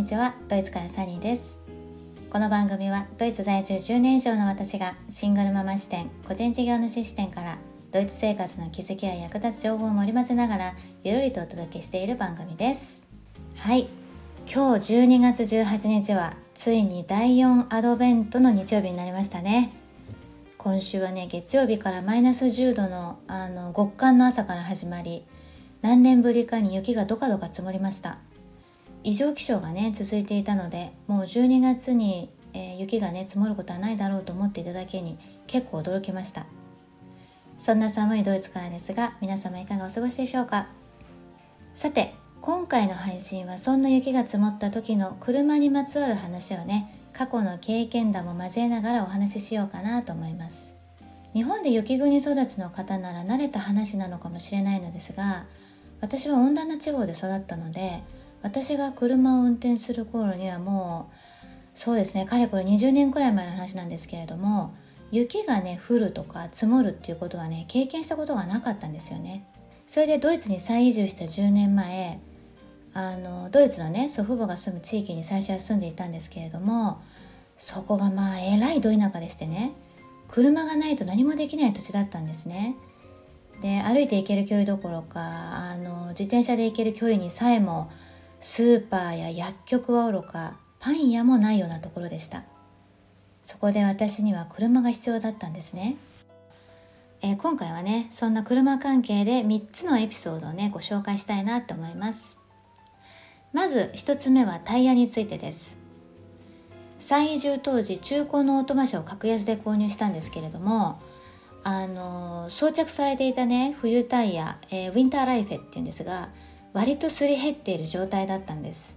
にちはドイツからサニーです。この番組はドイツ在住10年以上の私がシングルママ視点個人事業主視点からドイツ生活の気づきや役立つ情報を盛り混ぜながらゆるりとお届けしている番組です。はい。今日12月18日はついに第4アドベントの日曜日になりましたね。今週はね月曜日からマイナス10度のあの極寒の朝から始まり何年ぶりかに雪がどかどか積もりました。異常気象がね続いていたのでもう12月に、えー、雪がね積もることはないだろうと思っていただけに結構驚きました。そんな寒いドイツからですが皆様いかがお過ごしでしょうか。さて今回の配信はそんな雪が積もった時の車にまつわる話をね過去の経験談も交えながらお話ししようかなと思います。日本で雪国育ちの方なら慣れた話なのかもしれないのですが私は温暖な地方で育ったので私が車を運転する頃にはもうそうですねかれこれ20年くらい前の話なんですけれども雪がね降るとか積もるっていうことはね経験したことがなかったんですよね。それでドイツに再移住した10年前あのドイツのね祖父母が住む地域に最初は住んでいたんですけれどもそこがまあえらいど田舎でしてね車がないと何もできない土地だったんですね。で歩いて行ける距離どころかあの自転車で行ける距離にさえもスーパーや薬局はおろかパン屋もないようなところでした。そこで私には車が必要だったんですね、えー、今回はねそんな車関係で3つのエピソードをねご紹介したいなと思います。まず1つ目はタイヤについてです。再移住当時中古のオートマ車を格安で購入したんですけれどもあの装着されていたね冬タイヤ、えー、ウィンターライフェっていうんですが割とすり減っている状態だったんです。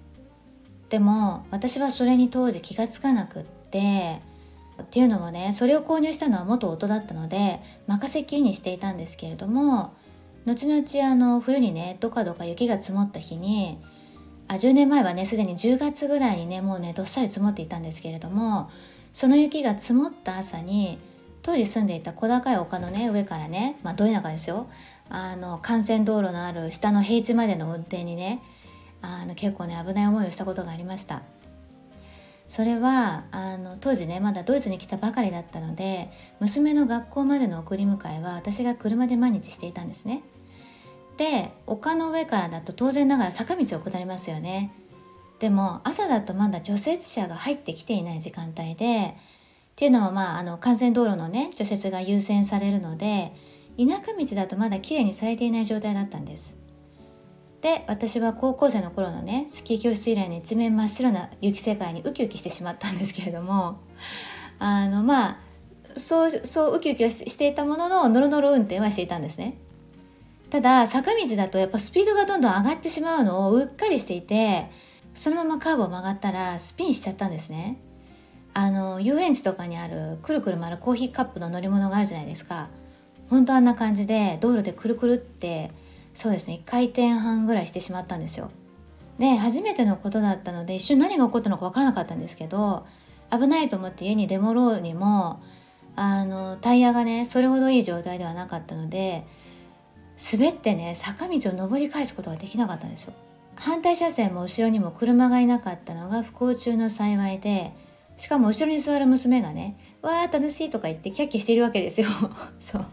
でも私はそれに当時気がつかなくってっていうのもねそれを購入したのは元夫だったので任せっきりにしていたんですけれども後々あの冬にねどかどか雪が積もった日にあ10年前はねすでに10月ぐらいにねもうねどっさり積もっていたんですけれどもその雪が積もった朝に当時住んでいた小高い丘のね上からねまあど田舎ですよあの幹線道路のある下の平地までの運転にねあの結構ね危ない思いをしたことがありました。それはあの当時ねまだドイツに来たばかりだったので娘の学校までの送り迎えは私が車で毎日していたんですね。で丘の上からだと当然ながら坂道を下りますよね。でも朝だとまだ除雪車が入ってきていない時間帯でっていうのもまああの幹線道路のね除雪が優先されるので田舎道だとまだ綺麗にされていない状態だったんです。で私は高校生の頃のねスキー教室以来の一面真っ白な雪世界にウキウキしてしまったんですけれども あのまあそうそうウキウキはしていたもののノロノロ運転はしていたんですね。ただ坂道だとやっぱスピードがどんどん上がってしまうのをうっかりしていてそのままカーブを曲がったらスピンしちゃったんですね。あの遊園地とかにあるくるくる回るコーヒーカップの乗り物があるじゃないですか。本当あんな感じで道路でくるくるってそうですね1回転半ぐらいしてしまったんですよ。で初めてのことだったので一瞬何が起こったのか分からなかったんですけど危ないと思って家に出戻ろうにもあのタイヤがねそれほどいい状態ではなかったので滑ってね坂道を登り返すことができなかったんですよ。反対車線も後ろにも車がいなかったのが不幸中の幸いでしかも後ろに座る娘がね「わー楽しい」とか言ってキャッキャしているわけですよ。そう。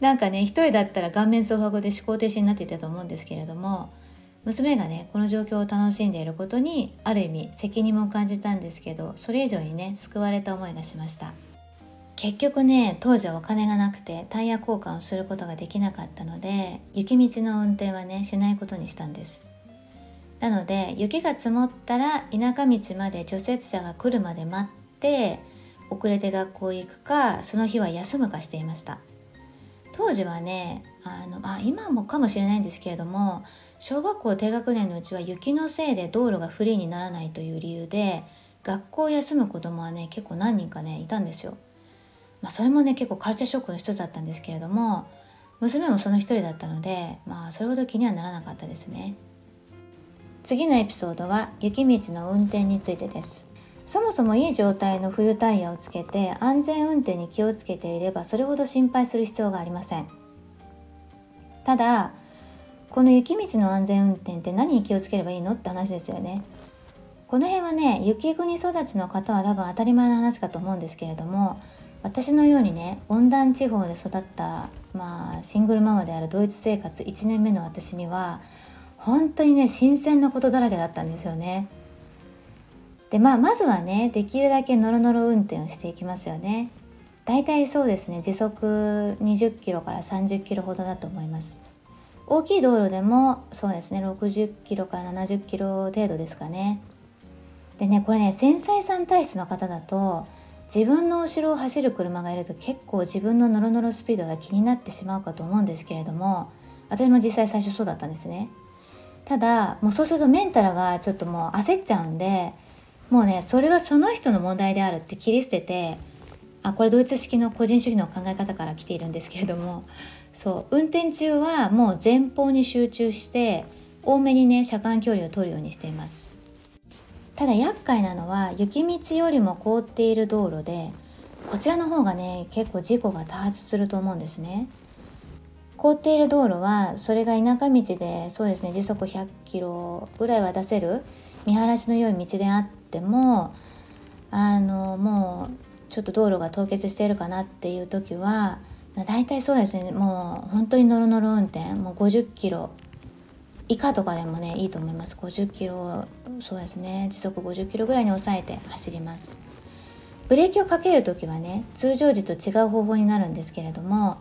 なんかね一人だったら顔面蒼白で思考停止になっていたと思うんですけれども娘がねこの状況を楽しんでいることにある意味責任も感じたんですけどそれ以上にね救われた思いがしました。結局ね当時はお金がなくてタイヤ交換をすることができなかったので雪道の運転はねしないことにしたんです。なので雪が積もったら田舎道まで除雪車が来るまで待って遅れて学校へ行くかその日は休むかしていました。当時はねあのあ今もかもしれないんですけれども小学校低学年のうちは雪のせいで道路がフリーにならないという理由で学校を休む子供はね結構何人かねいたんですよ。まあ、それもね結構カルチャーショックの一つだったんですけれども娘もその一人だったのでまあそれほど気にはならなかったですね。次のエピソードは雪道の運転についてです。そもそもいい状態の冬タイヤをつけて安全運転に気をつけていればそれほど心配する必要がありませんただこの雪道の安全運転って何に気をつければいいのって話ですよねこの辺はね雪国育ちの方は多分当たり前の話かと思うんですけれども私のようにね温暖地方で育った、まあ、シングルママであるドイツ生活1年目の私には本当にね新鮮なことだらけだったんですよね。でまあまずはねできるだけノロノロ運転をしていきますよね。だいたいそうですね時速20キロから30キロほどだと思います。大きい道路でもそうですね60キロから70キロ程度ですかね。でねこれね繊細さん体質の方だと自分の後ろを走る車がいると結構自分のノロノロスピードが気になってしまうかと思うんですけれども私も実際最初そうだったんですねただもうそうするとメンタルがちょっともう焦っちゃうんでもうねそれはその人の問題であるって切り捨ててあこれドイツ式の個人主義の考え方から来ているんですけれどもそう運転中はもう前方に集中して多めにね車間距離を取るようにしています。ただ厄介なのは雪道よりも凍っている道路でこちらの方がね結構事故が多発すると思うんですね。凍っている道路はそれが田舎道でそうですね時速100キロぐらいは出せる見晴らしの良い道であってもあのもうちょっと道路が凍結しているかなっていう時は大体そうですね。もう本当にノロノロ運転もう50キロ以下とかでもねいいと思います。50キロそうですね。時速50キロぐらいに抑えて走ります。ブレーキをかける時はね通常時と違う方法になるんですけれども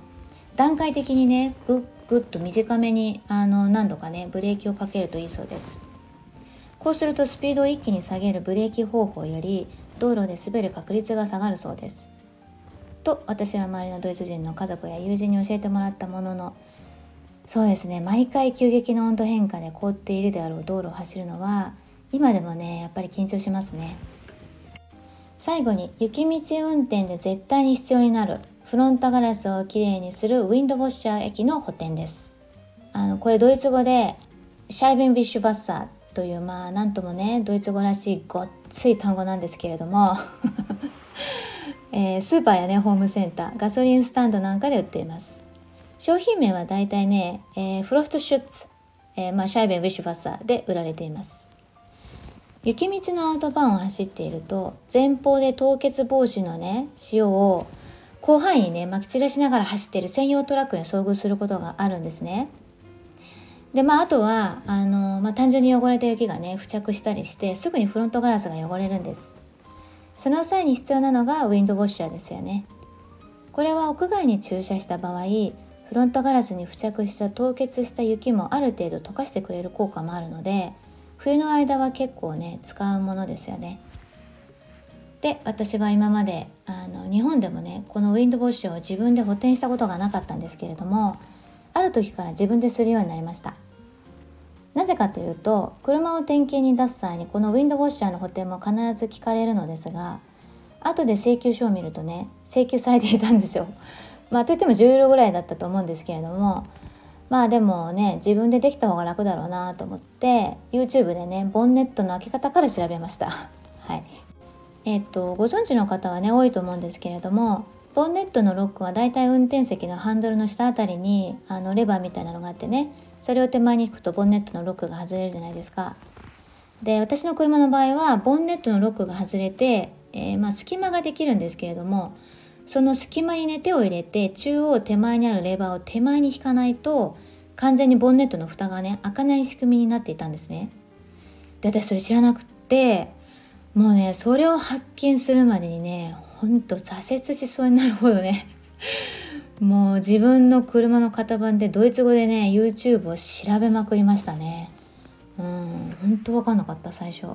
段階的にねぐっぐっと短めにあの何度かねブレーキをかけるといいそうです。こうするとスピードを一気に下げるブレーキ方法より道路で滑る確率が下がるそうです。と私は周りのドイツ人の家族や友人に教えてもらったもののそうですね毎回急激な温度変化で凍っているであろう道路を走るのは今でもねやっぱり緊張しますね。最後に雪道運転で絶対に必要になるフロントガラスをきれいにするウィンドウォッシャー液の補填です。あのこれドイツ語でシャイベンビッシュバッサーというまあなんともねドイツ語らしいごっつい単語なんですけれども えー、スーパーやねホームセンターガソリンスタンドなんかで売っています。商品名はだいたいね、えー、フロストシュッツ、えー、まあ、シャイベン・ウィッシュバッサーで売られています。雪道のアウトバーンを走っていると前方で凍結防止のね塩を広範囲にねまき散らしながら走っている専用トラックに遭遇することがあるんですね。でまああとはあの、まあ、単純に汚れた雪がね付着したりしてすぐにフロントガラスが汚れるんですその際に必要なのがウィンドウォッシャーですよねこれは屋外に駐車した場合フロントガラスに付着した凍結した雪もある程度溶かしてくれる効果もあるので冬の間は結構ね使うものですよね。で私は今まであの日本でもねこのウィンドウォッシュを自分で補填したことがなかったんですけれどもある時から自分でするようになりました。なぜかというと車を点検に出す際にこのウィンドウォッシャーの補填も必ず聞かれるのですが後で請求書を見るとね請求されていたんですよ。まあといっても10ユーロぐらいだったと思うんですけれどもまあでもね自分でできた方が楽だろうなと思って YouTube でねボンネットの開け方から調べました。はい。えっとご存知の方はね多いと思うんですけれどもボンネットのロックはだいたい運転席のハンドルの下あたりにあのレバーみたいなのがあってねそれを手前に引くとボンネットのロックが外れるじゃないですかで私の車の場合はボンネットのロックが外れて、えー、まあ、隙間ができるんですけれどもその隙間にね手を入れて中央手前にあるレバーを手前に引かないと完全にボンネットの蓋がね開かない仕組みになっていたんですね。で私それ知らなくってもうねそれを発見するまでにねほんと挫折しそうになるほどね もう自分の車の型番でドイツ語でね YouTube を調べまくりましたね。うん本当分かんなかった最初。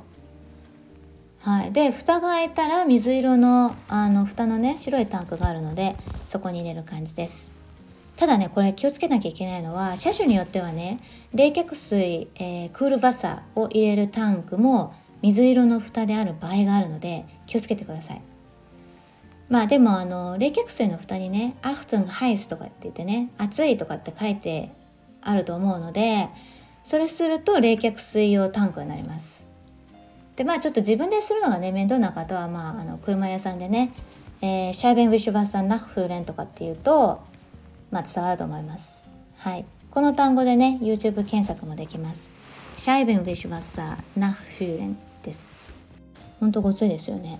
はい、で蓋が開いたら水色のあの蓋のね白いタンクがあるのでそこに入れる感じですただねこれ気をつけなきゃいけないのは車種によってはね冷却水、えー、クールバサを入れるタンクも水色の蓋である場合があるので気をつけてくださいまあでもあの冷却水の蓋にね「アフトンハイス」とかって言ってね「熱い」とかって書いてあると思うのでそれすると冷却水用タンクになります。でまあちょっと自分でするのがね面倒な方はまああの車屋さんでね、えー、シャーベン・ウィッシュバッサン・ナッフーレンとかっていうとまあ伝わると思います。はい。この単語でね YouTube 検索もできます。シャイベン・ウィッシュバッサー・ナフーレンです。ほんとごついですよね。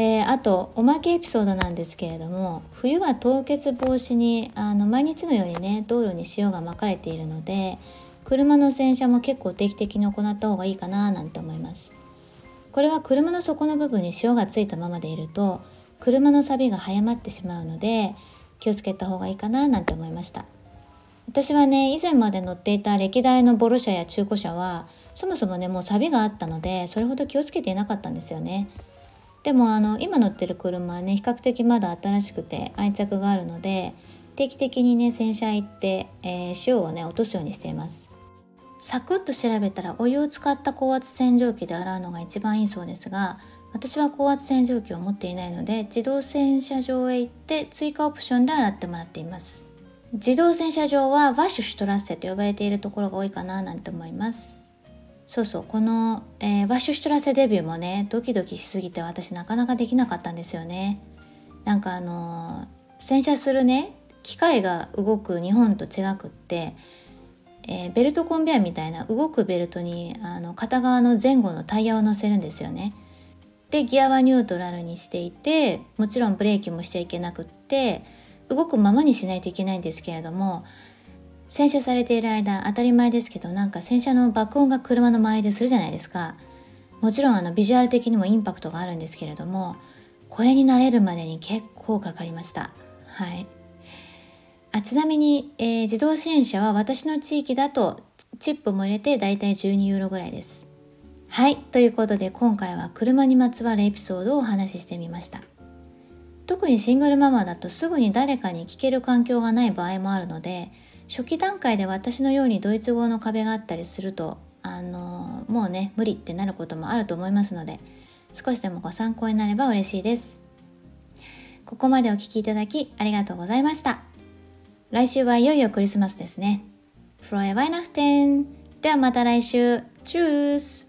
えー、あとおまけエピソードなんですけれども冬は凍結防止にあの毎日のようにね道路に塩がまかれているので車の洗車も結構定期的に行った方がいいかななんて思います。これは車の底の部分に塩がついたままでいると車の錆が早まってしまうので気をつけた方がいいかななんて思いました。私はね以前まで乗っていた歴代のボロ車や中古車はそもそもねもう錆があったのでそれほど気をつけていなかったんですよね。でもあの今乗ってる車はね比較的まだ新しくて愛着があるので定期的にね洗車行って、えー、塩をね落とすようにしています。サクッと調べたらお湯を使った高圧洗浄機で洗うのが一番いいそうですが私は高圧洗浄機を持っていないので自動洗車場へ行って追加オプションで洗ってもらっています。自動洗車場はワッシュシュトラッセと呼ばれているところが多いかななんて思います。そうそうこの、えー、ワッシュシュトラセデビューもねドキドキしすぎて私なかなかできなかったんですよね。なんかあのー、洗車するね機械が動く日本と違くって、えー、ベルトコンベヤみたいな動くベルトにあの片側の前後のタイヤを乗せるんですよね。でギアはニュートラルにしていてもちろんブレーキもしちゃいけなくって動くままにしないといけないんですけれども洗車されている間当たり前ですけどなんか洗車の爆音が車の周りでするじゃないですか。もちろんあのビジュアル的にもインパクトがあるんですけれどもこれに慣れるまでに結構かかりました。はい。あちなみに、えー、自動洗車は私の地域だとチップも入れてだいたい12ユーロぐらいです。はい。ということで今回は車にまつわるエピソードをお話ししてみました。特にシングルママだとすぐに誰かに聞ける環境がない場合もあるので初期段階で私のようにドイツ語の壁があったりするとあのもうね無理ってなることもあると思いますので少しでもご参考になれば嬉しいですここまでお聴きいただきありがとうございました来週はいよいよクリスマスですね Frohe Weihnachten! ではまた来週 Tschüss!